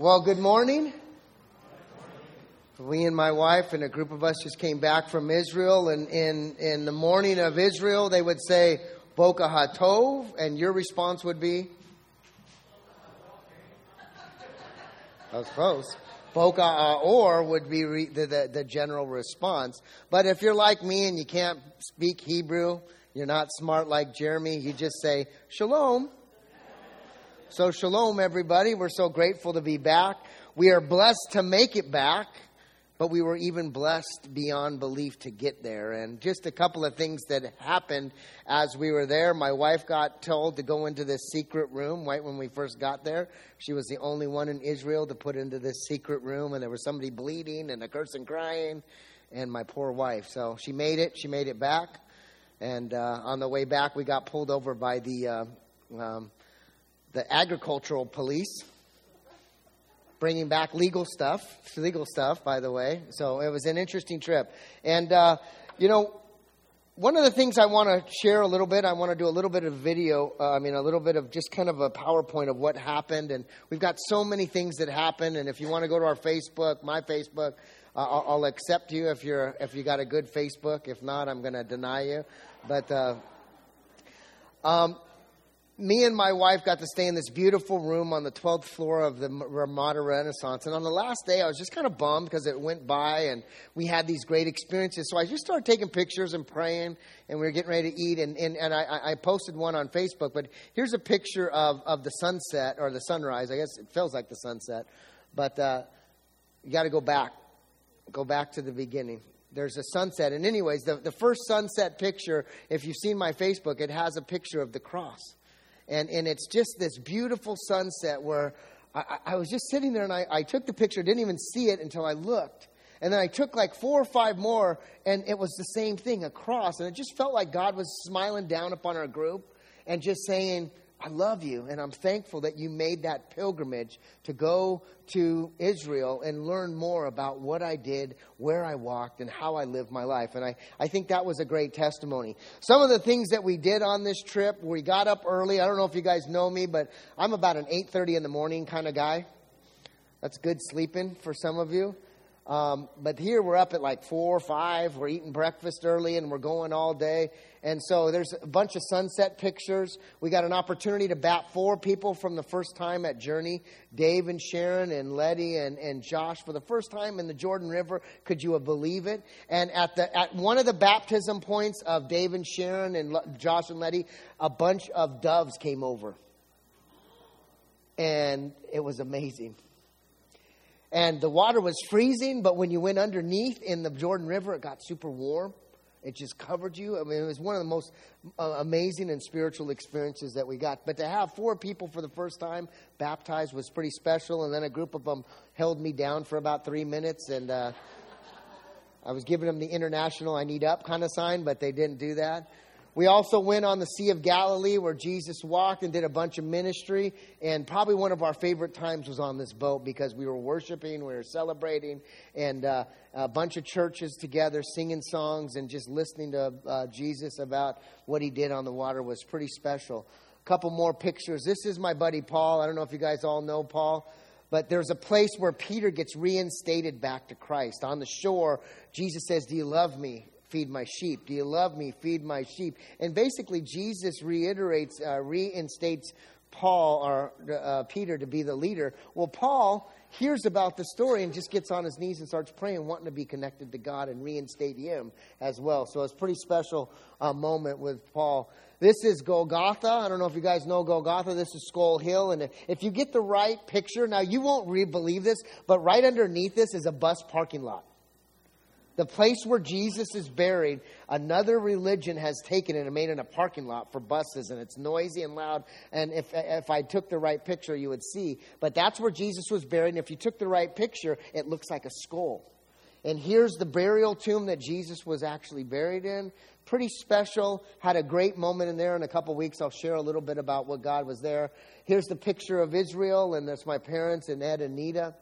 Well, good morning. We and my wife and a group of us just came back from Israel, and in, in the morning of Israel, they would say, Boka Hatov, and your response would be? That was close. Boka or would be re- the, the, the general response. But if you're like me and you can't speak Hebrew, you're not smart like Jeremy, you just say, Shalom. So, shalom, everybody. We're so grateful to be back. We are blessed to make it back, but we were even blessed beyond belief to get there. And just a couple of things that happened as we were there. My wife got told to go into this secret room right when we first got there. She was the only one in Israel to put into this secret room, and there was somebody bleeding and a person crying, and my poor wife. So, she made it. She made it back. And uh, on the way back, we got pulled over by the. Uh, um, the agricultural police bringing back legal stuff, legal stuff, by the way. So it was an interesting trip. And, uh, you know, one of the things I want to share a little bit, I want to do a little bit of video, uh, I mean, a little bit of just kind of a PowerPoint of what happened. And we've got so many things that happened. And if you want to go to our Facebook, my Facebook, uh, I'll, I'll, accept you if you're if you got a good Facebook. If not, I'm going to deny you. But uh, um, me and my wife got to stay in this beautiful room on the 12th floor of the Ramada Renaissance. And on the last day, I was just kind of bummed because it went by and we had these great experiences. So I just started taking pictures and praying, and we were getting ready to eat. And, and, and I, I posted one on Facebook. But here's a picture of, of the sunset or the sunrise. I guess it feels like the sunset. But uh, you got to go back. Go back to the beginning there's a sunset. And, anyways, the, the first sunset picture, if you've seen my Facebook, it has a picture of the cross. And, and it's just this beautiful sunset where I, I was just sitting there and I, I took the picture, didn't even see it until I looked. And then I took like four or five more, and it was the same thing, a cross. And it just felt like God was smiling down upon our group and just saying, I love you, and I'm thankful that you made that pilgrimage to go to Israel and learn more about what I did, where I walked, and how I lived my life. And I, I think that was a great testimony. Some of the things that we did on this trip, we got up early. I don't know if you guys know me, but I'm about an 8.30 in the morning kind of guy. That's good sleeping for some of you. Um, but here we're up at like four or five. We're eating breakfast early and we're going all day. And so there's a bunch of sunset pictures. We got an opportunity to bat four people from the first time at Journey Dave and Sharon and Letty and, and Josh for the first time in the Jordan River. Could you believe it? And at, the, at one of the baptism points of Dave and Sharon and Josh and Letty, a bunch of doves came over. And it was amazing and the water was freezing, but when you went underneath in the Jordan River, it got super warm. It just covered you. I mean, it was one of the most uh, amazing and spiritual experiences that we got. But to have four people for the first time baptized was pretty special. And then a group of them held me down for about three minutes, and uh, I was giving them the international "I need up" kind of sign, but they didn't do that. We also went on the Sea of Galilee where Jesus walked and did a bunch of ministry. And probably one of our favorite times was on this boat because we were worshiping, we were celebrating, and uh, a bunch of churches together singing songs and just listening to uh, Jesus about what he did on the water was pretty special. A couple more pictures. This is my buddy Paul. I don't know if you guys all know Paul. But there's a place where Peter gets reinstated back to Christ. On the shore, Jesus says, Do you love me? Feed my sheep? Do you love me? Feed my sheep. And basically, Jesus reiterates, uh, reinstates Paul or uh, Peter to be the leader. Well, Paul hears about the story and just gets on his knees and starts praying, wanting to be connected to God and reinstate him as well. So it's a pretty special uh, moment with Paul. This is Golgotha. I don't know if you guys know Golgotha. This is Skull Hill. And if you get the right picture, now you won't re- believe this, but right underneath this is a bus parking lot. The place where Jesus is buried, another religion has taken it and made it a parking lot for buses, and it's noisy and loud. And if, if I took the right picture, you would see. But that's where Jesus was buried, and if you took the right picture, it looks like a skull. And here's the burial tomb that Jesus was actually buried in. Pretty special. Had a great moment in there. In a couple weeks, I'll share a little bit about what God was there. Here's the picture of Israel, and that's my parents and Ed and Nita.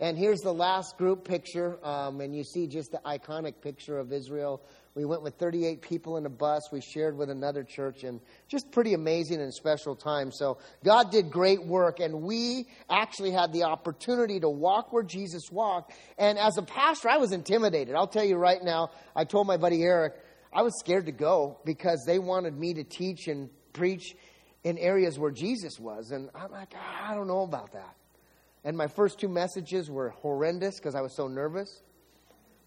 And here's the last group picture, um, and you see just the iconic picture of Israel We went with 38 people in a bus. We shared with another church, and just pretty amazing and special time. So God did great work, and we actually had the opportunity to walk where Jesus walked. And as a pastor, I was intimidated. I'll tell you right now. I told my buddy Eric I was scared to go because they wanted me to teach and preach in areas where Jesus was, and I'm like, I don't know about that. And my first two messages were horrendous because I was so nervous.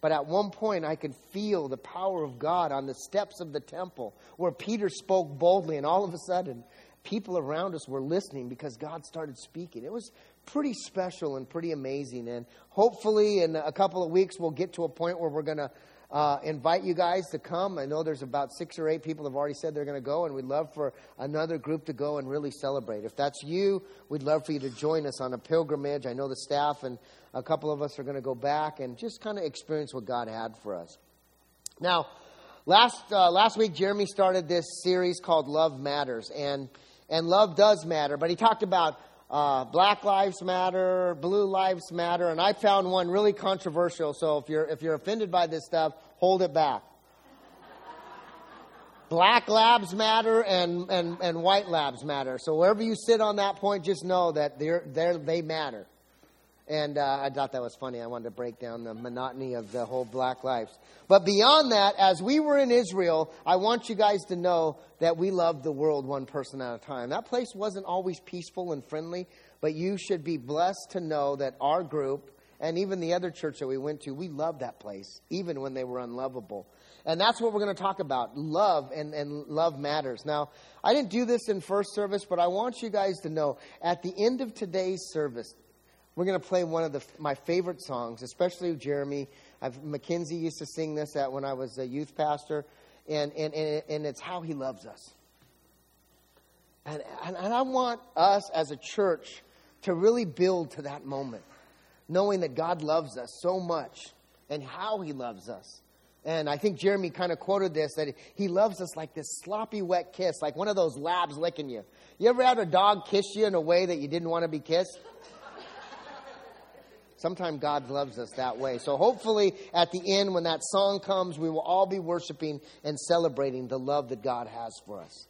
But at one point, I could feel the power of God on the steps of the temple where Peter spoke boldly, and all of a sudden, people around us were listening because God started speaking. It was pretty special and pretty amazing. And hopefully, in a couple of weeks, we'll get to a point where we're going to uh, invite you guys to come. I know there's about six or eight people have already said they're going to go, and we'd love for another group to go and really celebrate. If that's you, we'd love for you to join us on a pilgrimage. I know the staff and a couple of us are going to go back and just kind of experience what God had for us. Now, last uh, last week, Jeremy started this series called Love Matters, and and love does matter. But he talked about uh, Black Lives Matter, Blue Lives Matter, and I found one really controversial. So if you're if you're offended by this stuff, hold it back. Black labs matter and, and, and white labs matter. So wherever you sit on that point, just know that they're, they're, they matter. And uh, I thought that was funny. I wanted to break down the monotony of the whole black lives. But beyond that, as we were in Israel, I want you guys to know that we love the world one person at a time. That place wasn't always peaceful and friendly, but you should be blessed to know that our group and even the other church that we went to, we loved that place, even when they were unlovable. And that's what we're going to talk about love, and, and love matters. Now, I didn't do this in first service, but I want you guys to know at the end of today's service, we're going to play one of the, my favorite songs, especially Jeremy. I've, Mackenzie used to sing this at when I was a youth pastor, and, and, and, and it's How He Loves Us. And, and, and I want us as a church to really build to that moment, knowing that God loves us so much and how He loves us. And I think Jeremy kind of quoted this that he loves us like this sloppy, wet kiss, like one of those labs licking you. You ever had a dog kiss you in a way that you didn't want to be kissed? Sometimes God loves us that way. So hopefully at the end, when that song comes, we will all be worshiping and celebrating the love that God has for us.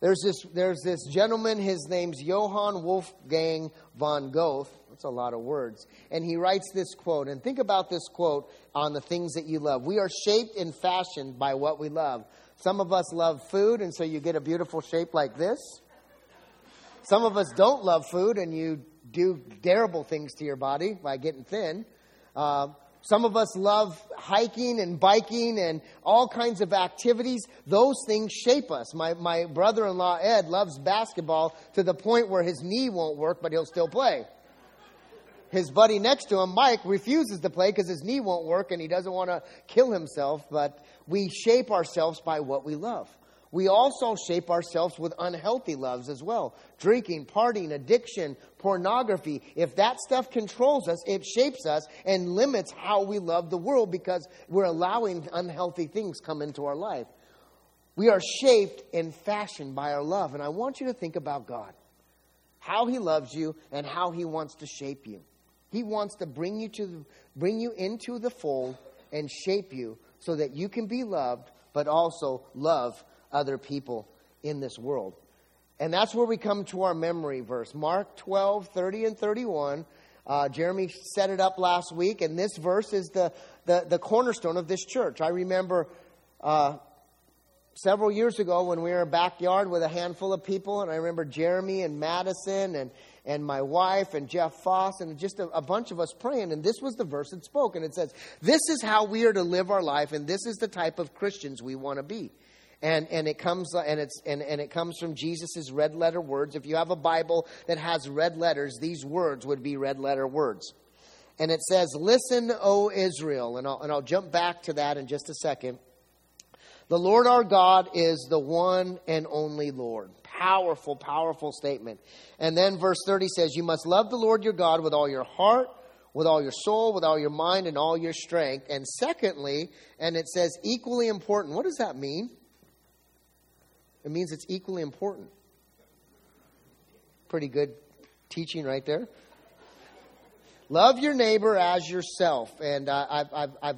There's this, there's this gentleman, his name's Johann Wolfgang von Goethe. That's a lot of words. And he writes this quote, and think about this quote on the things that you love. We are shaped and fashioned by what we love. Some of us love food, and so you get a beautiful shape like this. Some of us don't love food, and you do terrible things to your body by getting thin. Uh, some of us love hiking and biking and all kinds of activities. Those things shape us. My, my brother in law, Ed, loves basketball to the point where his knee won't work, but he'll still play. His buddy next to him, Mike, refuses to play because his knee won't work and he doesn't want to kill himself. But we shape ourselves by what we love we also shape ourselves with unhealthy loves as well drinking, partying, addiction, pornography. If that stuff controls us, it shapes us and limits how we love the world because we're allowing unhealthy things come into our life. We are shaped and fashioned by our love. And I want you to think about God how he loves you and how he wants to shape you. He wants to bring you to bring you into the fold and shape you so that you can be loved but also love other people in this world. And that's where we come to our memory verse Mark 12, 30 and 31. Uh, Jeremy set it up last week, and this verse is the, the, the cornerstone of this church. I remember uh, several years ago when we were in a backyard with a handful of people, and I remember Jeremy and Madison and, and my wife and Jeff Foss and just a, a, bunch of us praying, and this was the verse that spoke, and it says, This is how we are to live our life, and this is the type of Christians we want to be and, and it comes uh, and it's and, and it comes from Jesus' red letter words. If you have a Bible that has red letters, these words would be red letter words. And it says, Listen, O Israel. And I'll, and I'll jump back to that in just a second. The Lord our God is the one and only Lord. Powerful, powerful statement. And then verse 30 says, You must love the Lord your God with all your heart, with all your soul, with all your mind, and all your strength. And secondly, and it says equally important. What does that mean? It means it's equally important. Pretty good teaching right there. Love your neighbor as yourself. And uh, I've, I've, I've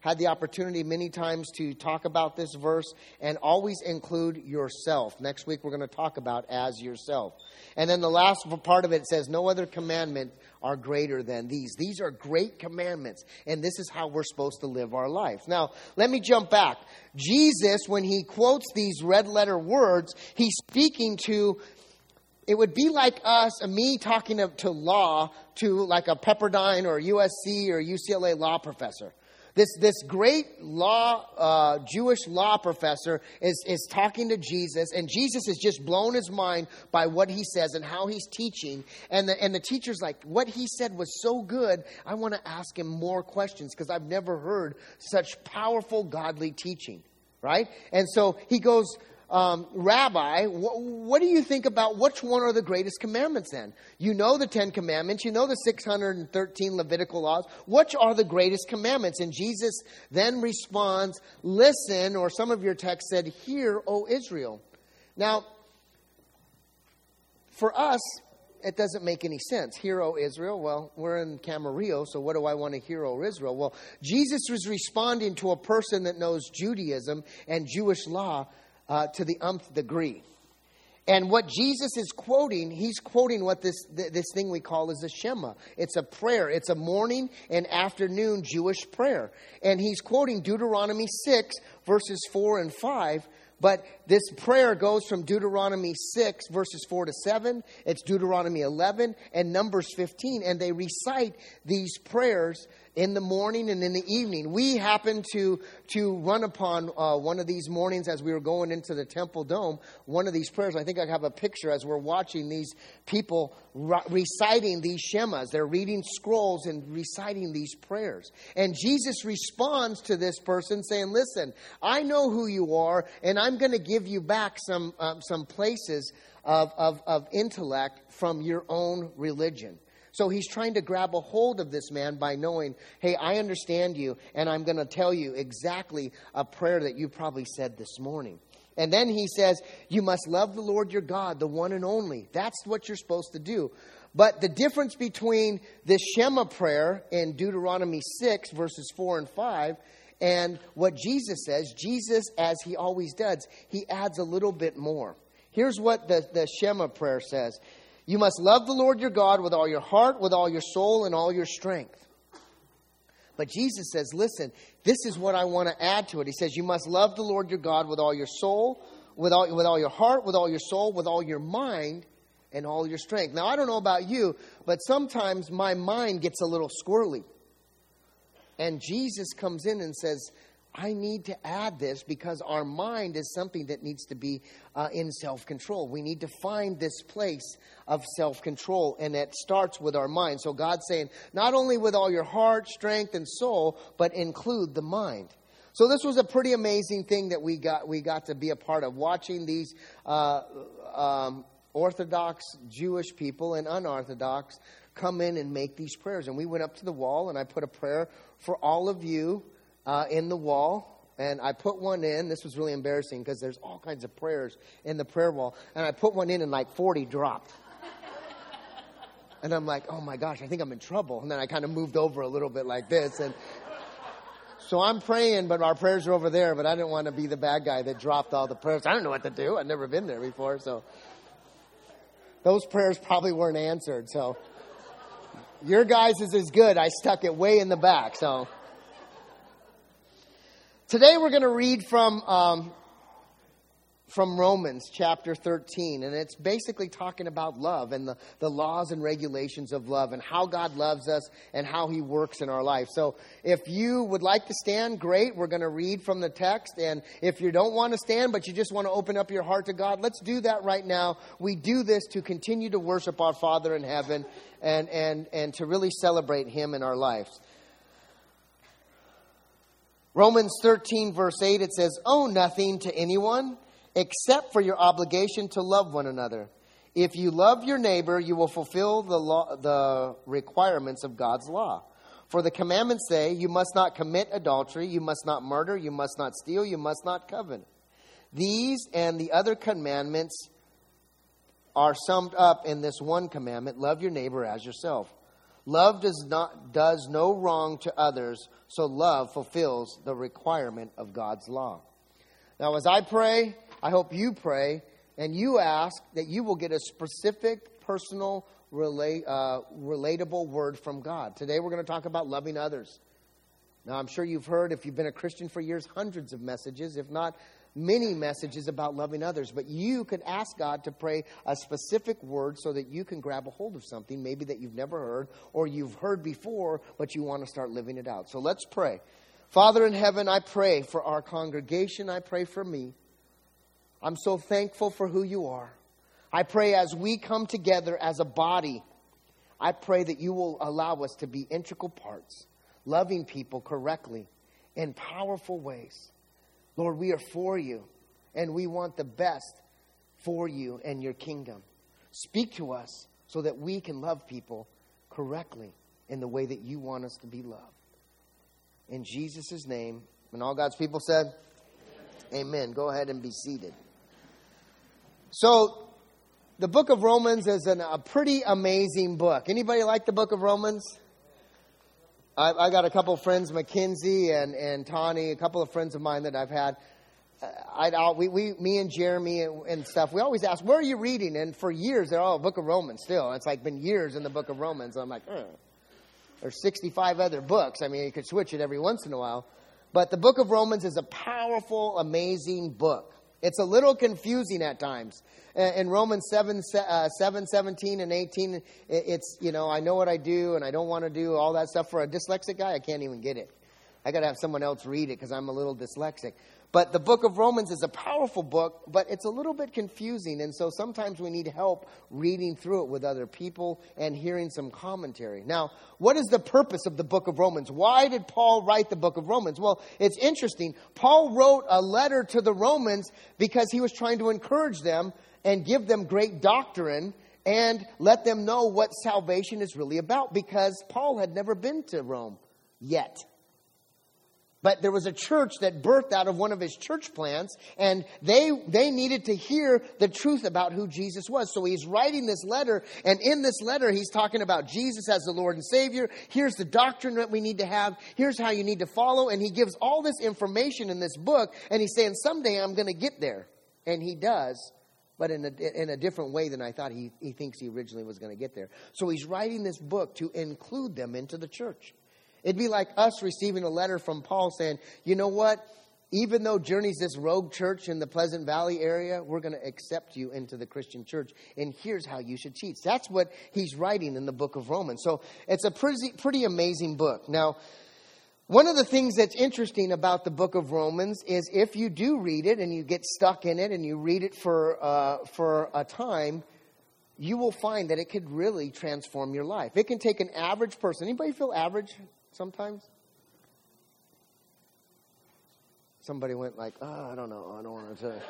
had the opportunity many times to talk about this verse and always include yourself. Next week we're going to talk about as yourself. And then the last part of it says, No other commandment are greater than these. These are great commandments, and this is how we're supposed to live our life. Now, let me jump back. Jesus, when he quotes these red letter words, he's speaking to it would be like us, uh, me talking to, to, law to like a Pepperdine or USC or UCLA law professor. This, this great law, uh, Jewish law professor is, is talking to Jesus, and Jesus is just blown his mind by what he says and how he's teaching. And the, and the teacher's like, What he said was so good, I want to ask him more questions because I've never heard such powerful, godly teaching, right? And so he goes, um, Rabbi, wh- what do you think about which one are the greatest commandments then? You know the Ten Commandments, you know the 613 Levitical laws. Which are the greatest commandments? And Jesus then responds, Listen, or some of your text said, Hear, O Israel. Now, for us, it doesn't make any sense. Hear, O Israel. Well, we're in Camarillo, so what do I want to hear, O Israel? Well, Jesus was responding to a person that knows Judaism and Jewish law uh, to the umpth degree. And what Jesus is quoting, he's quoting what this, this thing we call is a Shema. It's a prayer. It's a morning and afternoon Jewish prayer. And he's quoting Deuteronomy 6, verses 4 and 5. But this prayer goes from Deuteronomy 6, verses 4 to 7. It's Deuteronomy 11 and Numbers 15. And they recite these prayers in the morning and in the evening. We happened to, to run upon uh, one of these mornings as we were going into the Temple Dome, one of these prayers. I think I have a picture as we're watching these people re- reciting these Shemas. They're reading scrolls and reciting these prayers. And Jesus responds to this person saying, Listen, I know who you are, and I'm going to give you back some, um, some places of, of, of intellect from your own religion. So he's trying to grab a hold of this man by knowing, hey, I understand you, and I'm going to tell you exactly a prayer that you probably said this morning. And then he says, You must love the Lord your God, the one and only. That's what you're supposed to do. But the difference between this Shema prayer in Deuteronomy 6, verses 4 and 5, and what Jesus says, Jesus, as he always does, he adds a little bit more. Here's what the, the Shema prayer says you must love the Lord your God with all your heart, with all your soul, and all your strength. But Jesus says, listen, this is what I want to add to it. He says, you must love the Lord your God with all your soul, with all, with all your heart, with all your soul, with all your mind, and all your strength. Now, I don't know about you, but sometimes my mind gets a little squirrely. And Jesus comes in and says, I need to add this because our mind is something that needs to be uh, in self control. We need to find this place of self control, and it starts with our mind. So God's saying, not only with all your heart, strength, and soul, but include the mind. So this was a pretty amazing thing that we got we got to be a part of, watching these uh, um, Orthodox Jewish people and unorthodox come in and make these prayers. And we went up to the wall, and I put a prayer for all of you uh, in the wall. And I put one in. This was really embarrassing because there's all kinds of prayers in the prayer wall. And I put one in, and like 40 dropped. and I'm like, oh my gosh, I think I'm in trouble. And then I kind of moved over a little bit like this. And so I'm praying, but our prayers are over there. But I didn't want to be the bad guy that dropped all the prayers. I don't know what to do. I've never been there before. So those prayers probably weren't answered. So your guys is as good. I stuck it way in the back. So. Today we're going to read from, um, from Romans chapter 13, and it's basically talking about love and the, the laws and regulations of love and how God loves us and how He works in our life. So if you would like to stand, great. We're going to read from the text. And if you don't want to stand, but you just want to open up your heart to God, let's do that right now. We do this to continue to worship our Father in heaven and, and, and to really celebrate Him in our lives. Romans 13, verse 8, it says, Owe nothing to anyone except for your obligation to love one another. If you love your neighbor, you will fulfill the, law, the requirements of God's law. For the commandments say, You must not commit adultery, you must not murder, you must not steal, you must not covet. These and the other commandments are summed up in this one commandment love your neighbor as yourself. Love does not does no wrong to others, so love fulfills the requirement of God's law. Now as I pray, I hope you pray and you ask that you will get a specific personal relate, uh, relatable word from God. Today we're going to talk about loving others. Now, I'm sure you've heard, if you've been a Christian for years, hundreds of messages, if not many messages about loving others. But you could ask God to pray a specific word so that you can grab a hold of something maybe that you've never heard or you've heard before, but you want to start living it out. So let's pray. Father in heaven, I pray for our congregation. I pray for me. I'm so thankful for who you are. I pray as we come together as a body, I pray that you will allow us to be integral parts loving people correctly in powerful ways. Lord, we are for you, and we want the best for you and your kingdom. Speak to us so that we can love people correctly in the way that you want us to be loved. In Jesus' name, and all God's people said, Amen. Amen. Go ahead and be seated. So, the book of Romans is an, a pretty amazing book. Anybody like the book of Romans? I, I got a couple of friends, Mackenzie and, and Tawny, a couple of friends of mine that I've had. Uh, I'd, I'll, we, we, me and Jeremy and, stuff, we always ask, where are you reading? And for years, they're all Book of Romans still. It's like been years in the Book of Romans. I'm like, there's 65 other books. I mean, you could switch it every once in a while. But the Book of Romans is a powerful, amazing book. It's a little confusing at times. In Romans 7, uh, 7, 17 and 18, it's, you know, I know what I do and I don't want to do all that stuff. For a dyslexic guy, I can't even get it. I got to have someone else read it because I'm a little dyslexic. But the book of Romans is a powerful book, but it's a little bit confusing. And so sometimes we need help reading through it with other people and hearing some commentary. Now, what is the purpose of the book of Romans? Why did Paul write the book of Romans? Well, it's interesting. Paul wrote a letter to the Romans because he was trying to encourage them and give them great doctrine and let them know what salvation is really about because Paul had never been to Rome yet. But there was a church that birthed out of one of his church plants, and they, they needed to hear the truth about who Jesus was. So he's writing this letter, and in this letter, he's talking about Jesus as the Lord and Savior. Here's the doctrine that we need to have. Here's how you need to follow. And he gives all this information in this book, and he's saying, Someday I'm going to get there. And he does, but in a, in a different way than I thought he, he thinks he originally was going to get there. So he's writing this book to include them into the church. It'd be like us receiving a letter from Paul saying, you know what? Even though Journey's this rogue church in the Pleasant Valley area, we're going to accept you into the Christian church. And here's how you should teach. That's what he's writing in the book of Romans. So it's a pretty, pretty amazing book. Now, one of the things that's interesting about the book of Romans is if you do read it and you get stuck in it and you read it for, uh, for a time, you will find that it could really transform your life. It can take an average person. Anybody feel average sometimes? Somebody went like, oh, I don't know. I don't want to.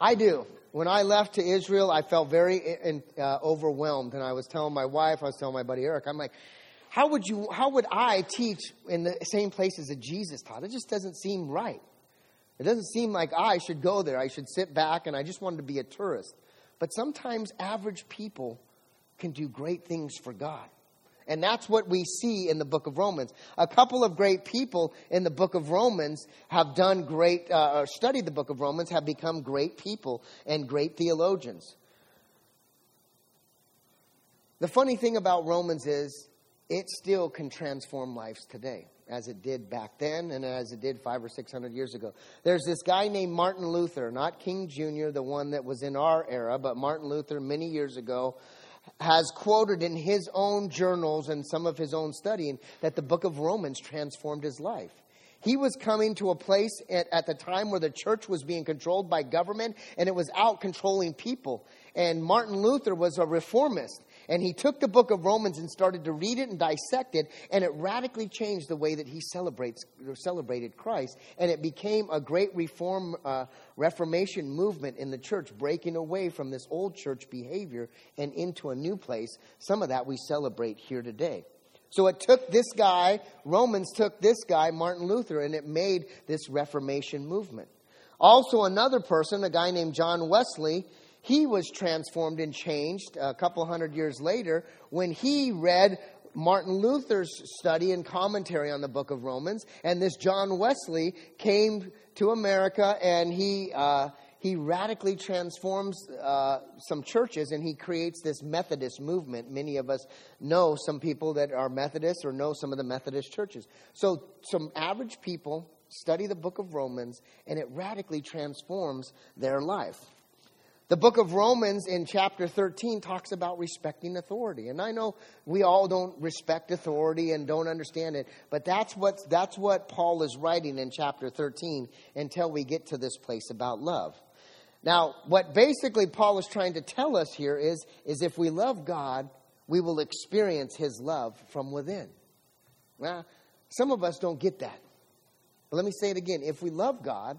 I do. When I left to Israel, I felt very uh, overwhelmed, and I was telling my wife, I was telling my buddy Eric, I'm like, how would you? How would I teach in the same places that Jesus taught? It just doesn't seem right. It doesn't seem like I should go there. I should sit back, and I just wanted to be a tourist. But sometimes average people can do great things for God. And that's what we see in the book of Romans. A couple of great people in the book of Romans have done great, uh, studied the book of Romans, have become great people and great theologians. The funny thing about Romans is it still can transform lives today, as it did back then and as it did five or six hundred years ago. There's this guy named Martin Luther, not King Jr., the one that was in our era, but Martin Luther many years ago has quoted in his own journals and some of his own studying that the book of Romans transformed his life. He was coming to a place at, at, the time where the church was being controlled by government and it was out controlling people. And Martin Luther was a reformist. And he took the book of Romans and started to read it and dissect it, and it radically changed the way that he celebrates, celebrated Christ. And it became a great reform, uh, Reformation movement in the church, breaking away from this old church behavior and into a new place. Some of that we celebrate here today. So it took this guy, Romans took this guy, Martin Luther, and it made this Reformation movement. Also, another person, a guy named John Wesley, he was transformed and changed a couple hundred years later when he read Martin Luther's study and commentary on the book of Romans. And this John Wesley came to America and he, uh, he radically transforms uh, some churches and he creates this Methodist movement. Many of us know some people that are Methodists or know some of the Methodist churches. So, some average people study the book of Romans and it radically transforms their life. The book of Romans in chapter 13 talks about respecting authority. And I know we all don't respect authority and don't understand it, but that's what, that's what Paul is writing in chapter 13 until we get to this place about love. Now, what basically Paul is trying to tell us here is, is if we love God, we will experience his love from within. Now, some of us don't get that. But let me say it again. If we love God,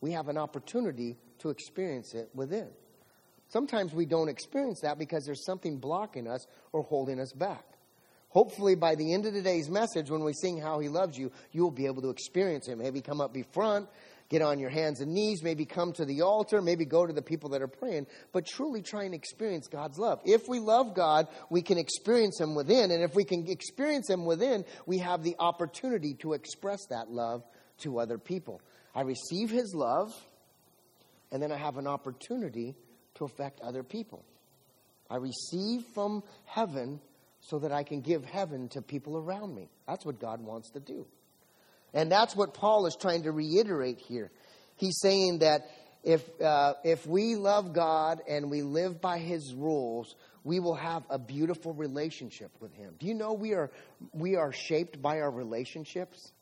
we have an opportunity to experience it within. Sometimes we don't experience that because there's something blocking us or holding us back. Hopefully, by the end of today's message, when we sing How He Loves You, you'll be able to experience Him. Maybe come up be front, get on your hands and knees, maybe come to the altar, maybe go to the people that are praying, but truly try and experience God's love. If we love God, we can experience Him within, and if we can experience Him within, we have the opportunity to express that love to other people. I receive His love and then I have an opportunity to affect other people. I receive from heaven so that I can give heaven to people around me. That's what God wants to do. And that's what Paul is trying to reiterate here. He's saying that if, uh, if we love God and we live by his rules, we will have a beautiful relationship with him. Do you know we are, we are shaped by our relationships?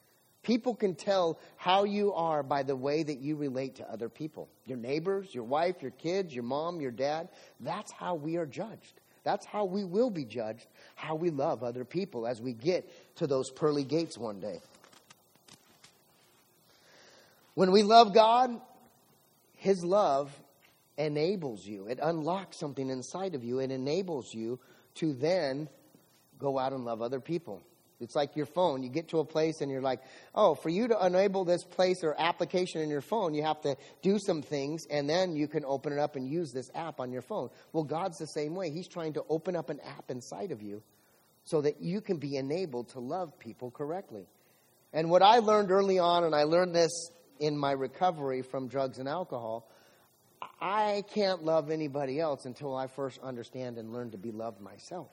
People can tell how you are by the way that you relate to other people your neighbors, your wife, your kids, your mom, your dad. That's how we are judged. That's how we will be judged, how we love other people as we get to those pearly gates one day. When we love God, His love enables you, it unlocks something inside of you, it enables you to then go out and love other people. It's like your phone. You get to a place and you're like, oh, for you to enable this place or application in your phone, you have to do some things and then you can open it up and use this app on your phone. Well, God's the same way. He's trying to open up an app inside of you so that you can be enabled to love people correctly. And what I learned early on, and I learned this in my recovery from drugs and alcohol, I can't love anybody else until I first understand and learn to be loved myself.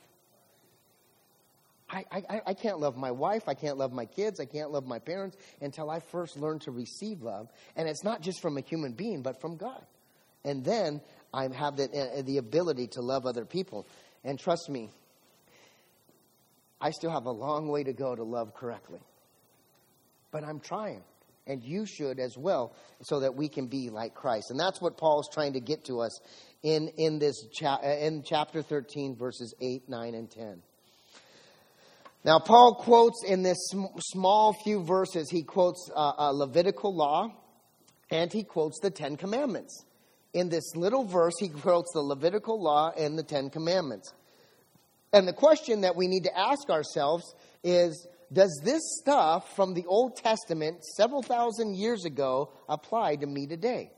I, I, I can't love my wife. I can't love my kids. I can't love my parents until I first learn to receive love. And it's not just from a human being, but from God. And then I have the, uh, the ability to love other people. And trust me, I still have a long way to go to love correctly. But I'm trying. And you should as well, so that we can be like Christ. And that's what Paul's trying to get to us in, in, this cha- uh, in chapter 13, verses 8, 9, and 10. Now, Paul quotes in this small few verses, he quotes uh, a Levitical law and he quotes the Ten Commandments. In this little verse, he quotes the Levitical law and the Ten Commandments. And the question that we need to ask ourselves is Does this stuff from the Old Testament several thousand years ago apply to me today?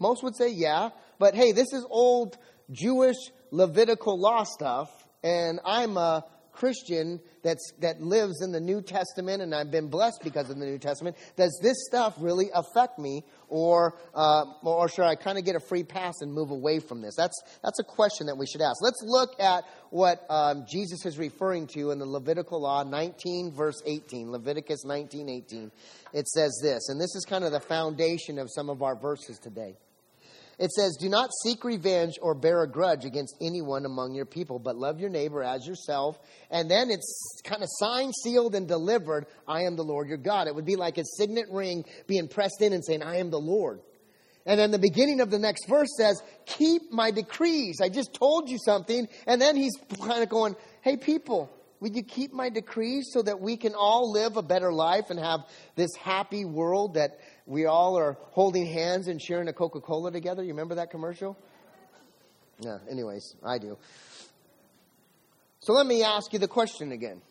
Most would say, yeah, but hey, this is old Jewish Levitical law stuff, and I'm a Christian that's, that lives in the New Testament and I've been blessed because of the New Testament, does this stuff really affect me or, uh, or should I kind of get a free pass and move away from this? That's, that's a question that we should ask. Let's look at what um, Jesus is referring to in the Levitical law 19 verse 18, Leviticus 19, 18. It says this, and this is kind of the foundation of some of our verses today. It says, Do not seek revenge or bear a grudge against anyone among your people, but love your neighbor as yourself. And then it's kind of signed, sealed, and delivered I am the Lord your God. It would be like a signet ring being pressed in and saying, I am the Lord. And then the beginning of the next verse says, Keep my decrees. I just told you something. And then he's kind of going, Hey, people, would you keep my decrees so that we can all live a better life and have this happy world that we all are holding hands and sharing a Coca Cola together? You remember that commercial? Yeah, anyways, I do. So let me ask you the question again.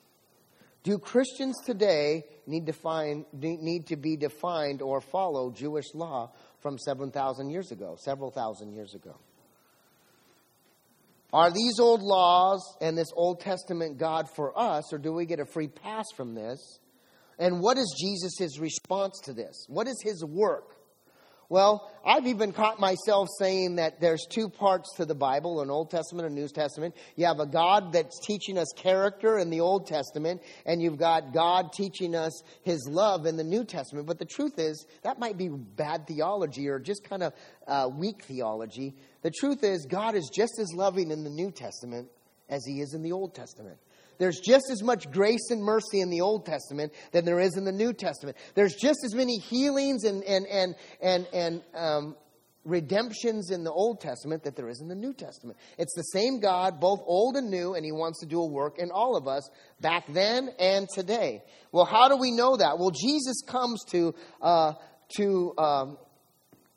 Do Christians today need to, find, need to be defined or follow Jewish law from 7,000 years ago, several thousand years ago. Are these old laws and this Old Testament God for us, or do we get a free pass from this? And what is Jesus' response to this? What is his work? Well, I've even caught myself saying that there's two parts to the Bible an Old Testament and New Testament. You have a God that's teaching us character in the Old Testament, and you've got God teaching us his love in the New Testament. But the truth is, that might be bad theology or just kind of uh, weak theology. The truth is, God is just as loving in the New Testament as he is in the Old Testament. There's just as much grace and mercy in the Old Testament than there is in the New Testament. There's just as many healings and, and, and, and, and um, redemptions in the Old Testament that there is in the New Testament. It's the same God, both old and new, and He wants to do a work in all of us back then and today. Well, how do we know that? Well, Jesus comes to, uh, to um,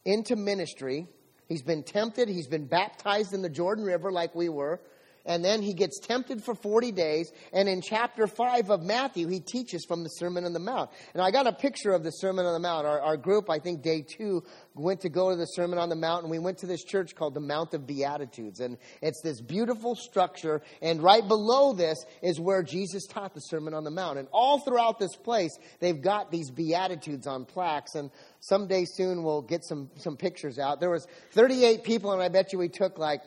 into ministry. He's been tempted. He's been baptized in the Jordan River like we were and then he gets tempted for 40 days. And in chapter 5 of Matthew, he teaches from the Sermon on the Mount. And I got a picture of the Sermon on the Mount. Our, our group, I think day two, went to go to the Sermon on the Mount, and we went to this church called the Mount of Beatitudes. And it's this beautiful structure, and right below this is where Jesus taught the Sermon on the Mount. And all throughout this place, they've got these Beatitudes on plaques. And someday soon we'll get some, some pictures out. There was 38 people, and I bet you we took like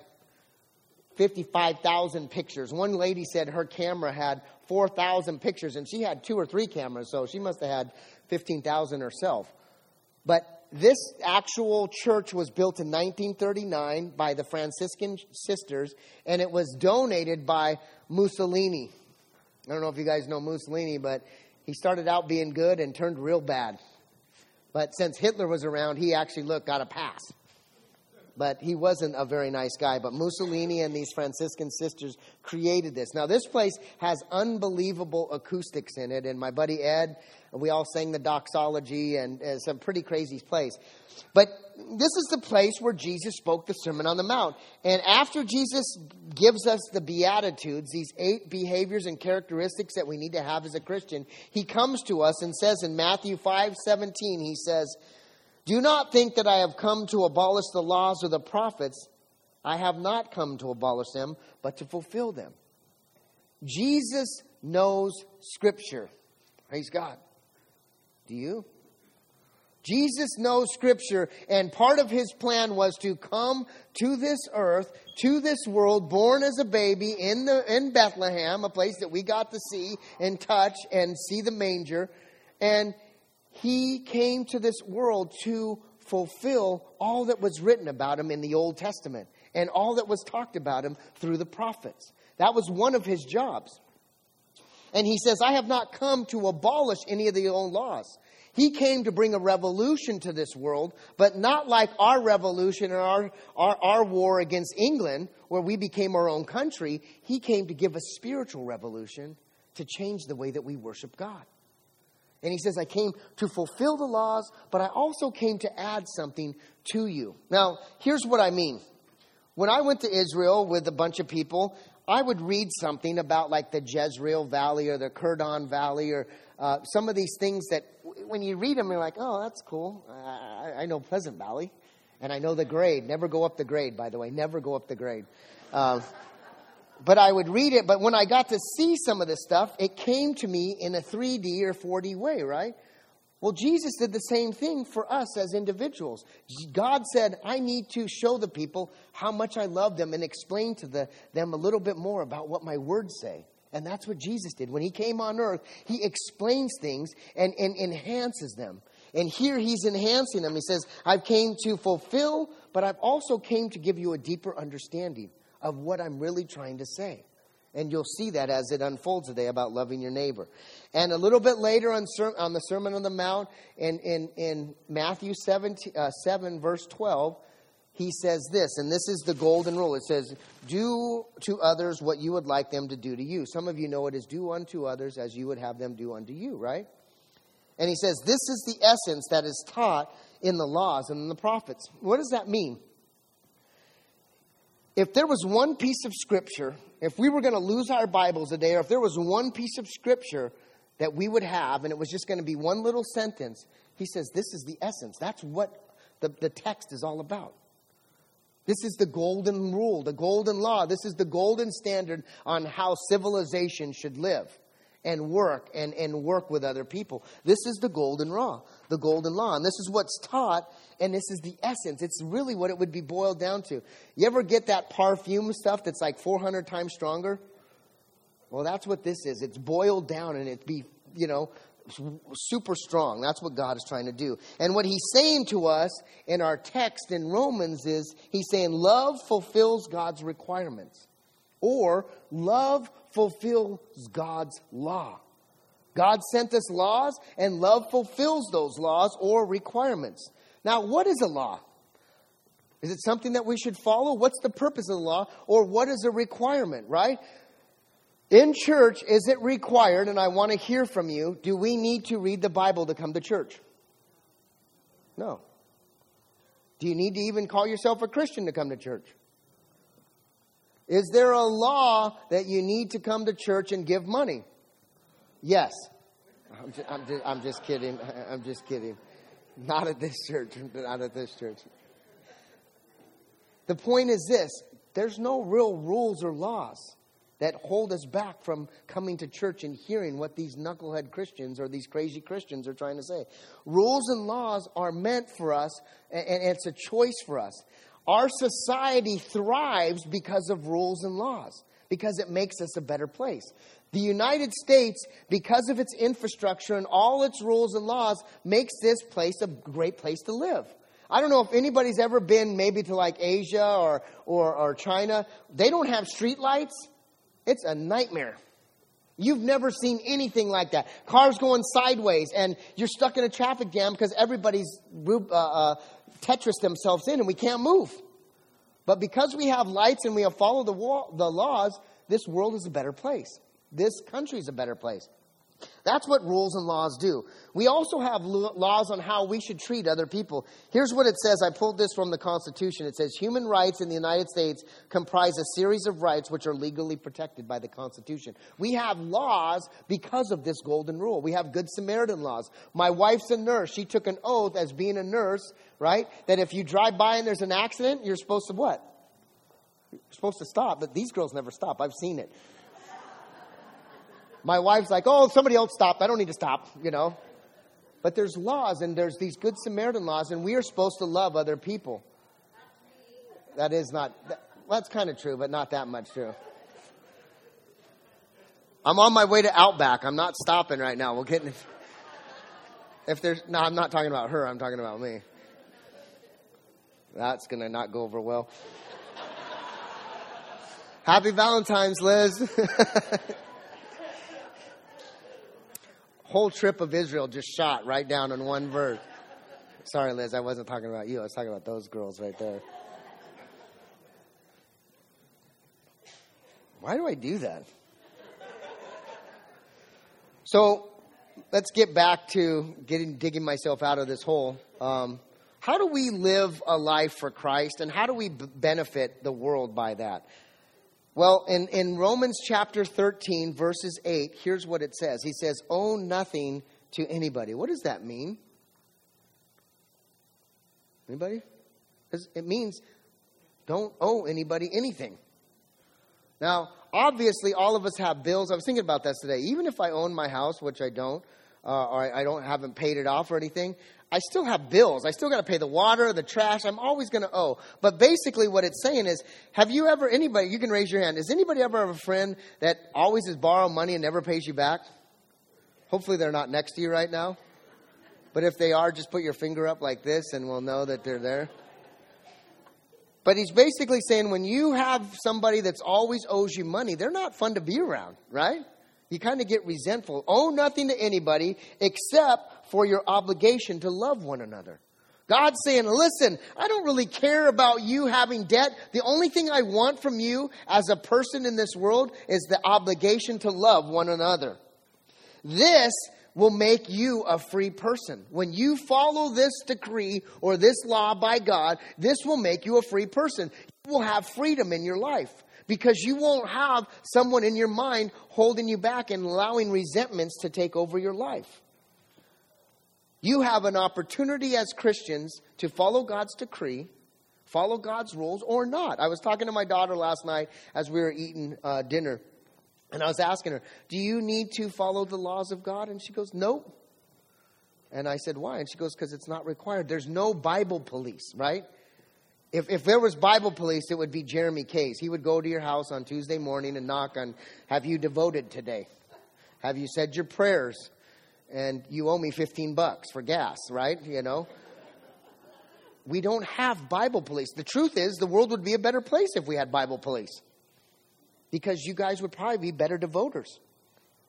55,000 pictures. One lady said her camera had 4,000 pictures, and she had two or three cameras, so she must have had 15,000 herself. But this actual church was built in 1939 by the Franciscan sisters, and it was donated by Mussolini. I don't know if you guys know Mussolini, but he started out being good and turned real bad. But since Hitler was around, he actually look got a pass but he wasn't a very nice guy. But Mussolini and these Franciscan sisters created this. Now, this place has unbelievable acoustics in it, and my buddy Ed, we all sang the doxology, and it's a pretty crazy place. But this is the place where Jesus spoke the Sermon on the Mount. And after Jesus gives us the Beatitudes, these eight behaviors and characteristics that we need to have as a Christian, he comes to us and says in Matthew 5 17, he says, do not think that I have come to abolish the laws or the prophets. I have not come to abolish them, but to fulfill them. Jesus knows Scripture. Praise God. Do you? Jesus knows Scripture, and part of his plan was to come to this earth, to this world, born as a baby in, the, in Bethlehem, a place that we got to see and touch and see the manger. And he came to this world to fulfill all that was written about him in the Old Testament and all that was talked about him through the prophets. That was one of his jobs. And he says, I have not come to abolish any of the old laws. He came to bring a revolution to this world, but not like our revolution or our, our, our war against England, where we became our own country. He came to give a spiritual revolution to change the way that we worship God. And he says, I came to fulfill the laws, but I also came to add something to you. Now, here's what I mean. When I went to Israel with a bunch of people, I would read something about like the Jezreel Valley or the Kidron Valley or uh, some of these things that when you read them, you're like, oh, that's cool. I, I, know Pleasant Valley and I know the grade. Never go up the grade, by the way. Never go up the grade. Uh, but I would read it. But when I got to see some of this stuff, it came to me in a 3D or 4D way, right? Well, Jesus did the same thing for us as individuals. God said, I need to show the people how much I love them and explain to the, them a little bit more about what my words say. And that's what Jesus did. When he came on earth, he explains things and, and enhances them. And here he's enhancing them. He says, I've came to fulfill, but I've also came to give you a deeper understanding of what I'm really trying to say. And you'll see that as it unfolds today about loving your neighbor. And a little bit later on, on the Sermon on the Mount, in, in, in Matthew 7, uh, 7, verse 12, he says this, and this is the golden rule. It says, Do to others what you would like them to do to you. Some of you know it is do unto others as you would have them do unto you, right? And he says, This is the essence that is taught in the laws and in the prophets. What does that mean? If there was one piece of scripture, if we were going to lose our Bibles today, or if there was one piece of scripture that we would have, and it was just going to be one little sentence, he says, This is the essence. That's what the, the text is all about. This is the golden rule, the golden law. This is the golden standard on how civilization should live and work and, and work with other people. This is the golden law, the golden law. And this is what's taught, and this is the essence. It's really what it would be boiled down to. You ever get that perfume stuff that's like 400 times stronger? Well, that's what this is. It's boiled down and it be, you know, super strong. That's what God is trying to do. And what he's saying to us in our text in Romans is he's saying love fulfills God's requirements, or love fulfills God's law. God sent us laws, and love fulfills those laws or requirements. Now, what is a law? Is it something that we should follow? What's the purpose of the law? Or what is a requirement, right? In church, is it required, and I want to hear from you, do we need to read the Bible to come to church? No. Do you need to even call yourself a Christian to come to church? Is there a law that you need to come to church and give money? Yes. I'm just, I'm just, I'm just kidding. I'm just kidding. Not at this church. Not at this church. The point is this there's no real rules or laws that hold us back from coming to church and hearing what these knucklehead Christians or these crazy Christians are trying to say. Rules and laws are meant for us, and it's a choice for us. Our society thrives because of rules and laws, because it makes us a better place. The United States, because of its infrastructure and all its rules and laws, makes this place a great place to live. I don't know if anybody's ever been maybe to like Asia or, or, or China. They don't have street lights it's a nightmare. You've never seen anything like that. Cars going sideways, and you're stuck in a traffic jam because everybody's uh, uh, Tetris themselves in, and we can't move. But because we have lights and we have followed the, the laws, this world is a better place. This country is a better place. That's what rules and laws do. We also have laws on how we should treat other people. Here's what it says. I pulled this from the Constitution. It says human rights in the United States comprise a series of rights which are legally protected by the Constitution. We have laws because of this golden rule. We have Good Samaritan laws. My wife's a nurse. She took an oath as being a nurse, right? That if you drive by and there's an accident, you're supposed to what? You're supposed to stop, but these girls never stop. I've seen it. My wife's like, oh, somebody else stopped. I don't need to stop, you know. But there's laws and there's these good Samaritan laws, and we are supposed to love other people. That is not, that, that's kind of true, but not that much true. I'm on my way to Outback. I'm not stopping right now. We'll get in. If there's, no, I'm not talking about her. I'm talking about me. That's going to not go over well. Happy Valentine's, Liz. whole trip of Israel just shot right down in one verse. Sorry, Liz, I wasn't talking about you. I was talking about those girls right there. Why do I do that? So let's get back to getting digging myself out of this hole. Um, how do we live a life for Christ, and how do we b- benefit the world by that? Well, in, in Romans chapter 13, verses 8, here's what it says. He says, Owe nothing to anybody. What does that mean? Anybody? It means don't owe anybody anything. Now, obviously, all of us have bills. I was thinking about that today. Even if I own my house, which I don't, uh, or I don't haven't paid it off or anything, I still have bills. I still got to pay the water, the trash. I'm always going to owe. But basically, what it's saying is, have you ever, anybody, you can raise your hand. Has anybody ever have a friend that always is borrowed money and never pays you back? Hopefully, they're not next to you right now. But if they are, just put your finger up like this and we'll know that they're there. But he's basically saying when you have somebody that's always owes you money, they're not fun to be around, right? You kind of get resentful. Owe nothing to anybody except for your obligation to love one another. God's saying, listen, I don't really care about you having debt. The only thing I want from you as a person in this world is the obligation to love one another. This will make you a free person. When you follow this decree or this law by God, this will make you a free person. You will have freedom in your life because you won't have someone in your mind holding you back and allowing resentments to take over your life. You have an opportunity as Christians to follow God's decree, follow God's rules, or not. I was talking to my daughter last night as we were eating uh, dinner, and I was asking her, Do you need to follow the laws of God? And she goes, Nope. And I said, Why? And she goes, Because it's not required. There's no Bible police, right? If, if there was Bible police, it would be Jeremy Case. He would go to your house on Tuesday morning and knock on, Have you devoted today? Have you said your prayers? And you owe me 15 bucks for gas, right? You know? We don't have Bible police. The truth is, the world would be a better place if we had Bible police. Because you guys would probably be better devoters.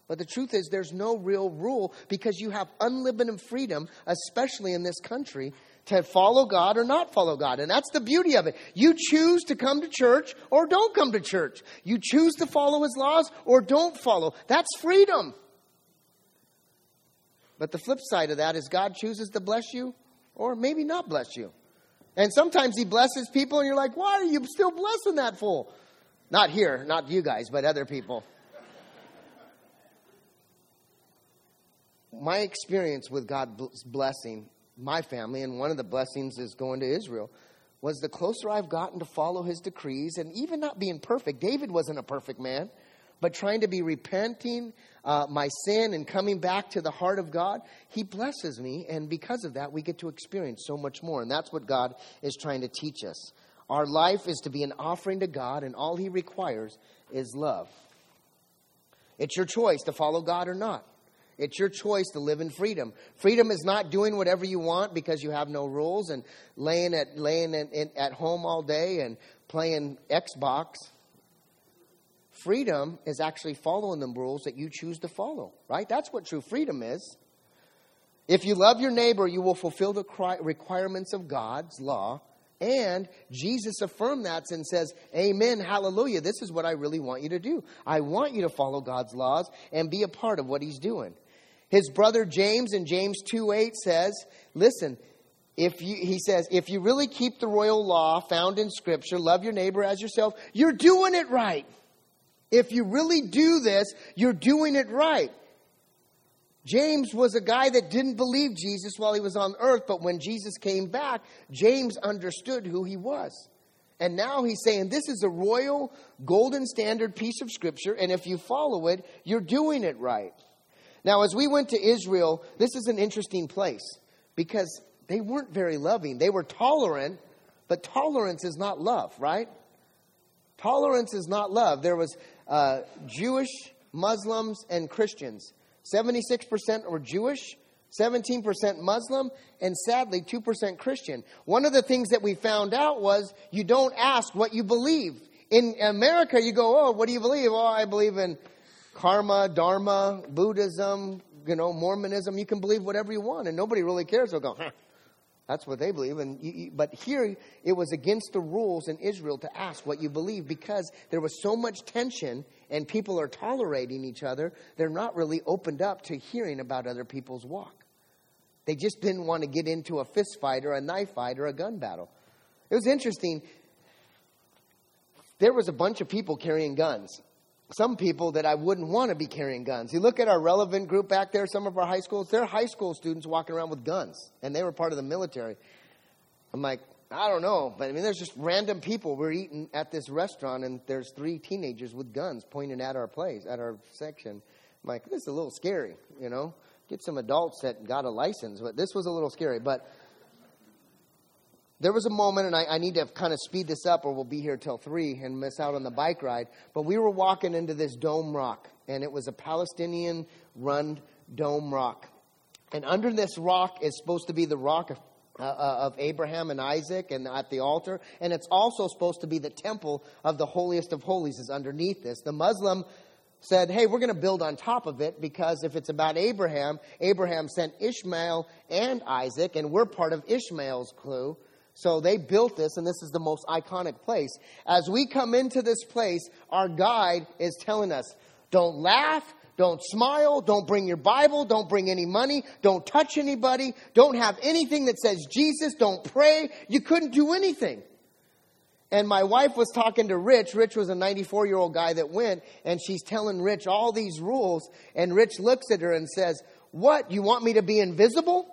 But the truth is, there's no real rule because you have unlimited freedom, especially in this country, to follow God or not follow God. And that's the beauty of it. You choose to come to church or don't come to church. You choose to follow His laws or don't follow. That's freedom. But the flip side of that is God chooses to bless you or maybe not bless you. And sometimes He blesses people and you're like, why are you still blessing that fool? Not here, not you guys, but other people. My experience with God's blessing my family, and one of the blessings is going to Israel, was the closer I've gotten to follow his decrees, and even not being perfect. David wasn't a perfect man, but trying to be repenting uh, my sin and coming back to the heart of God, he blesses me, and because of that, we get to experience so much more. And that's what God is trying to teach us. Our life is to be an offering to God, and all he requires is love. It's your choice to follow God or not. It's your choice to live in freedom. Freedom is not doing whatever you want because you have no rules and laying at laying in, in, at home all day and playing Xbox. Freedom is actually following the rules that you choose to follow, right? That's what true freedom is. If you love your neighbor, you will fulfill the requirements of God's law. And Jesus affirmed that and says, Amen, hallelujah. This is what I really want you to do. I want you to follow God's laws and be a part of what He's doing. His brother James in James 2 8 says, Listen, if you, he says, if you really keep the royal law found in Scripture, love your neighbor as yourself, you're doing it right. If you really do this, you're doing it right. James was a guy that didn't believe Jesus while he was on earth, but when Jesus came back, James understood who he was. And now he's saying this is a royal golden standard piece of scripture, and if you follow it, you're doing it right. Now, as we went to Israel, this is an interesting place because they weren't very loving. They were tolerant, but tolerance is not love, right? Tolerance is not love. There was uh, Jewish, Muslims, and Christians. 76% were Jewish, 17% Muslim, and sadly, 2% Christian. One of the things that we found out was you don't ask what you believe. In America, you go, Oh, what do you believe? Oh, I believe in karma, dharma, Buddhism, you know, Mormonism. You can believe whatever you want, and nobody really cares. They'll go, huh. That's what they believe. And you, you, but here, it was against the rules in Israel to ask what you believe because there was so much tension and people are tolerating each other. They're not really opened up to hearing about other people's walk. They just didn't want to get into a fist fight or a knife fight or a gun battle. It was interesting. There was a bunch of people carrying guns some people that I wouldn't want to be carrying guns. You look at our relevant group back there, some of our high schools, they're high school students walking around with guns, and they were part of the military. I'm like, I don't know, but I mean, there's just random people. We're eating at this restaurant, and there's three teenagers with guns pointing at our place, at our section. I'm like, this is a little scary, you know? Get some adults that got a license, but this was a little scary. But there was a moment, and I, I, need to kind of speed this up or we'll be here till 3 and miss out on the bike ride. But we were walking into this dome rock, and it was a Palestinian run dome rock. And under this rock is supposed to be the rock of, uh, uh, of Abraham and Isaac and at the altar. And it's also supposed to be the temple of the holiest of holies is underneath this. The Muslim said, hey, we're going to build on top of it because if it's about Abraham, Abraham sent Ishmael and Isaac, and we're part of Ishmael's clue. So they built this, and this is the most iconic place. As we come into this place, our guide is telling us don't laugh, don't smile, don't bring your Bible, don't bring any money, don't touch anybody, don't have anything that says Jesus, don't pray. You couldn't do anything. And my wife was talking to Rich. Rich was a 94 year old guy that went, and she's telling Rich all these rules. And Rich looks at her and says, What? You want me to be invisible?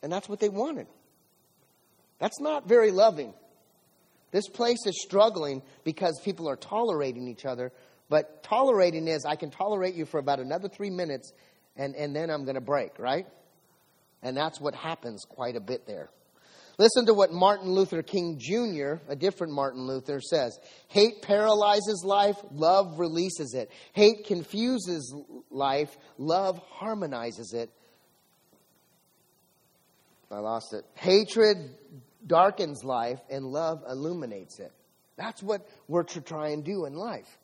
And that's what they wanted. That's not very loving. This place is struggling because people are tolerating each other. But tolerating is I can tolerate you for about another three minutes and, and then I'm going to break, right? And that's what happens quite a bit there. Listen to what Martin Luther King Jr., a different Martin Luther, says Hate paralyzes life, love releases it. Hate confuses life, love harmonizes it. I lost it. Hatred darkens life, and love illuminates it. That's what we're to try and do in life.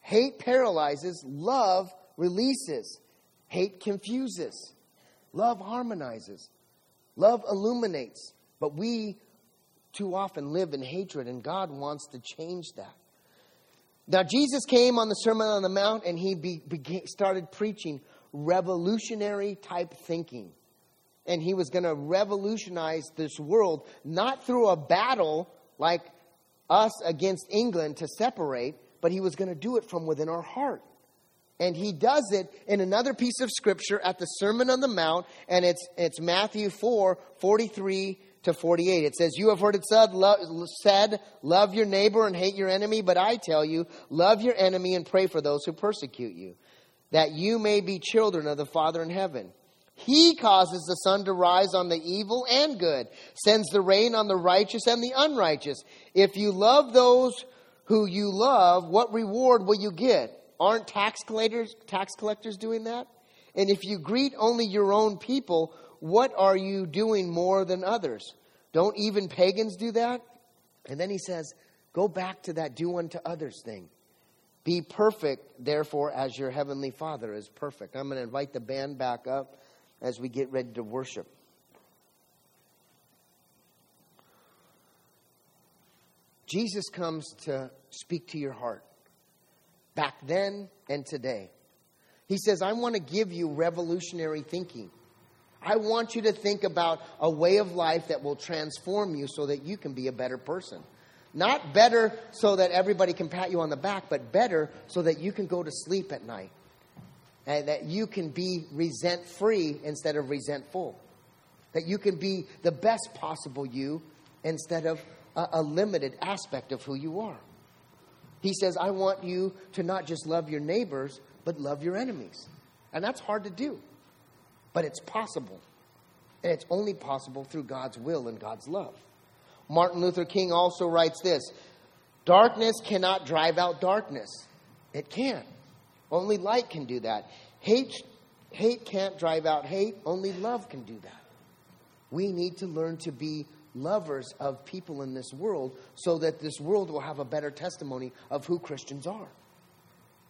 Hate paralyzes, love releases. Hate confuses, love harmonizes, love illuminates. But we too often live in hatred, and God wants to change that. Now, Jesus came on the Sermon on the Mount and he be, began, started preaching revolutionary type thinking. And he was going to revolutionize this world, not through a battle like us against England to separate, but he was going to do it from within our heart. And he does it in another piece of scripture at the Sermon on the Mount, and it's, it's Matthew 4 43 to 48. It says, You have heard it said said, love your neighbor and hate your enemy, but I tell you, love your enemy and pray for those who persecute you, that you may be children of the Father in heaven. He causes the sun to rise on the evil and good, sends the rain on the righteous and the unrighteous. If you love those who you love, what reward will you get? Aren't tax collectors, tax collectors doing that? And if you greet only your own people, what are you doing more than others? Don't even pagans do that? And then he says, Go back to that do unto others thing. Be perfect, therefore, as your heavenly Father is perfect. I'm going to invite the band back up as we get ready to worship. Jesus comes to speak to your heart back then and today. He says, I want to give you revolutionary thinking. I want you to think about a way of life that will transform you so that you can be a better person. Not better so that everybody can pat you on the back, but better so that you can go to sleep at night. And that you can be resent free instead of resentful. That you can be the best possible you instead of a, a limited aspect of who you are. He says, I want you to not just love your neighbors, but love your enemies. And that's hard to do. But it's possible. And it's only possible through God's will and God's love. Martin Luther King also writes this Darkness cannot drive out darkness. It can't. Only light can do that. Hate, hate can't drive out hate. Only love can do that. We need to learn to be lovers of people in this world so that this world will have a better testimony of who Christians are.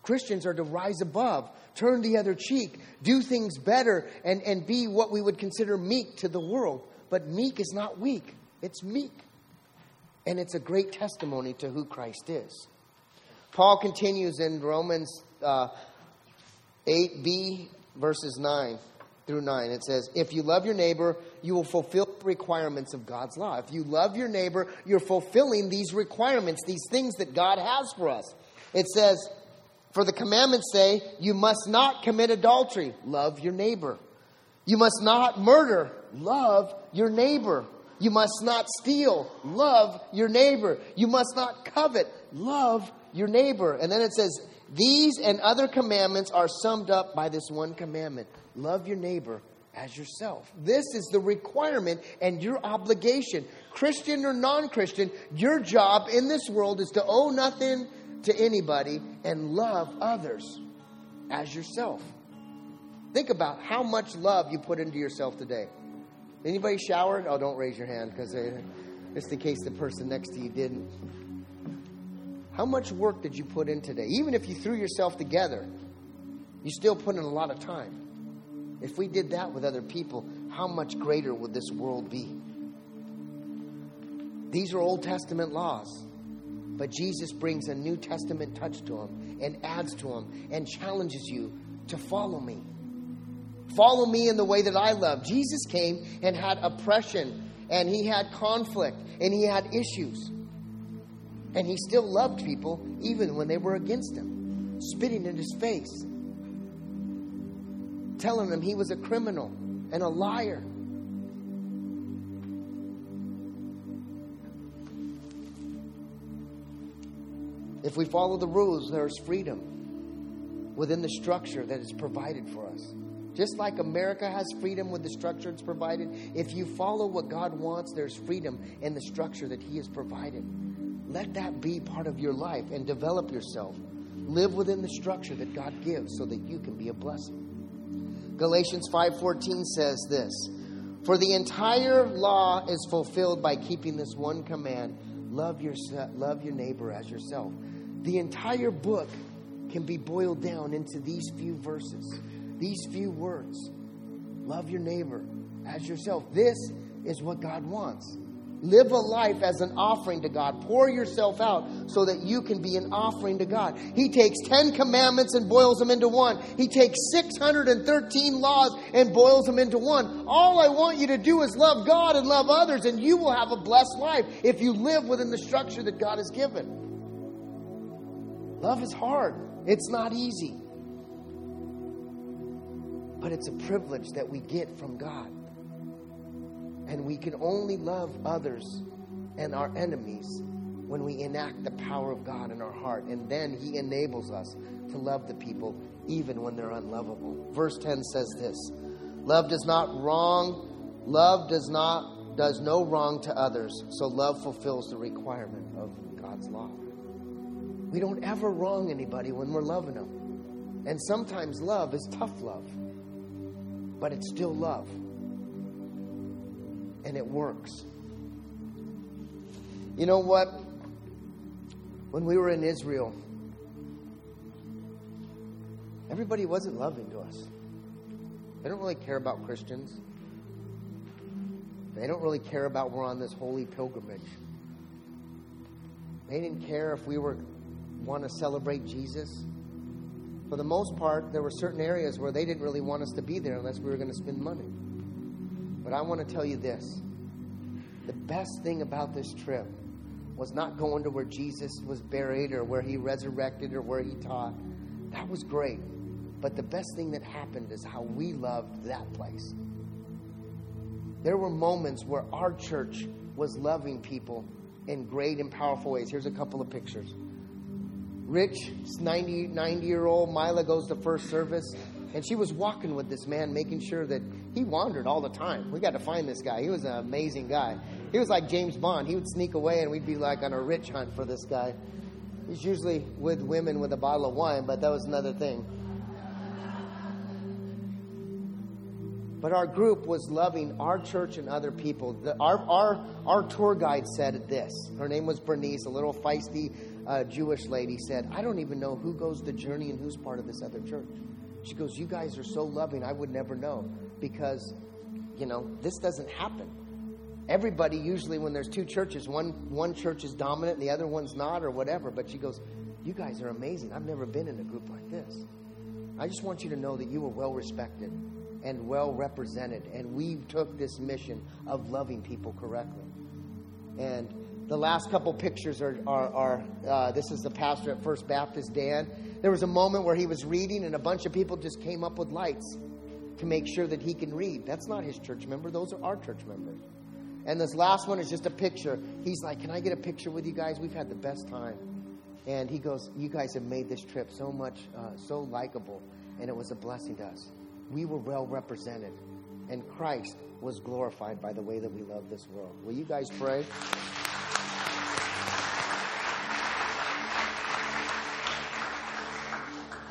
Christians are to rise above, turn the other cheek, do things better, and, and be what we would consider meek to the world. But meek is not weak, it's meek. And it's a great testimony to who Christ is. Paul continues in Romans uh, 8b, verses 9 through 9. It says, If you love your neighbor, you will fulfill the requirements of God's law. If you love your neighbor, you're fulfilling these requirements, these things that God has for us. It says, for the commandments say, you must not commit adultery. Love your neighbor. You must not murder. Love your neighbor. You must not steal. Love your neighbor. You must not covet. Love your neighbor. And then it says, these and other commandments are summed up by this one commandment love your neighbor as yourself. This is the requirement and your obligation. Christian or non Christian, your job in this world is to owe nothing to anybody and love others as yourself. Think about how much love you put into yourself today. Anybody showered? Oh, don't raise your hand because just in case the person next to you didn't. How much work did you put in today? Even if you threw yourself together, you still put in a lot of time. If we did that with other people, how much greater would this world be? These are Old Testament laws. But Jesus brings a New Testament touch to them and adds to them and challenges you to follow me. Follow me in the way that I love. Jesus came and had oppression and he had conflict and he had issues. And he still loved people even when they were against him, spitting in his face, telling them he was a criminal and a liar. If we follow the rules, there is freedom within the structure that is provided for us. Just like America has freedom with the structure it's provided, if you follow what God wants, there's freedom in the structure that He has provided. Let that be part of your life and develop yourself. Live within the structure that God gives so that you can be a blessing. Galatians 5:14 says this, "For the entire law is fulfilled by keeping this one command: love your love your neighbor as yourself." The entire book can be boiled down into these few verses. These few words love your neighbor as yourself. This is what God wants. Live a life as an offering to God. Pour yourself out so that you can be an offering to God. He takes 10 commandments and boils them into one. He takes 613 laws and boils them into one. All I want you to do is love God and love others, and you will have a blessed life if you live within the structure that God has given. Love is hard, it's not easy but it's a privilege that we get from God. And we can only love others and our enemies when we enact the power of God in our heart. And then He enables us to love the people even when they're unlovable. Verse 10 says this Love does not wrong, love does not does no wrong to others, so love fulfills the requirement of God's law. We don't ever wrong anybody when we're loving them. And sometimes love is tough love but it's still love. And it works. You know what? When we were in Israel, everybody wasn't loving to us. They don't really care about Christians. They don't really care about we're on this holy pilgrimage. They didn't care if we were want to celebrate Jesus for the most part, there were certain areas where they didn't really want us to be there unless we were going to spend money. But I want to tell you this the best thing about this trip was not going to where Jesus was buried or where he resurrected or where he taught. That was great. But the best thing that happened is how we loved that place. There were moments where our church was loving people in great and powerful ways. Here's a couple of pictures rich 90, 90 year old Mila goes to first service, and she was walking with this man, making sure that he wandered all the time. We got to find this guy. He was an amazing guy. He was like James Bond. He would sneak away, and we'd be like on a rich hunt for this guy. He's usually with women with a bottle of wine, but that was another thing. But our group was loving our church and other people. The, our, our, our tour guide said this. Her name was Bernice, a little feisty uh, Jewish lady, said, I don't even know who goes the journey and who's part of this other church. She goes, You guys are so loving, I would never know because, you know, this doesn't happen. Everybody usually, when there's two churches, one, one church is dominant and the other one's not, or whatever. But she goes, You guys are amazing. I've never been in a group like this. I just want you to know that you were well respected and well represented. And we took this mission of loving people correctly. And the last couple pictures are, are, are uh, this is the pastor at First Baptist, Dan. There was a moment where he was reading, and a bunch of people just came up with lights to make sure that he can read. That's not his church member, those are our church members. And this last one is just a picture. He's like, Can I get a picture with you guys? We've had the best time. And he goes, You guys have made this trip so much, uh, so likable, and it was a blessing to us we were well represented. And Christ was glorified by the way that we love this world. Will you guys pray?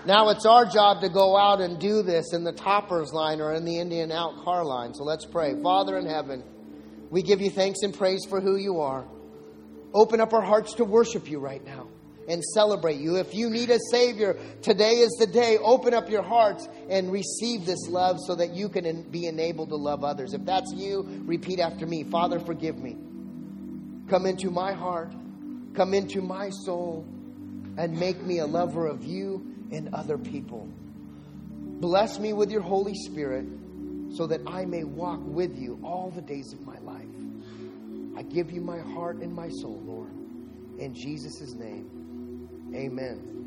Now it's our job to go out and do this in the toppers line or in the In-N-Out car line. So let's pray. Father in heaven, we give you thanks and praise for who you are. Open up our hearts to worship you right now and celebrate you. If you need a Savior, today is the day. Open up your hearts and receive this love so that you can be enabled to love others. If that's you, repeat after me Father, forgive me. Come into my heart, come into my soul, and make me a lover of you and other people. Bless me with your Holy Spirit so that I may walk with you all the days of my life. I give you my heart and my soul, Lord. In Jesus' name. Amen.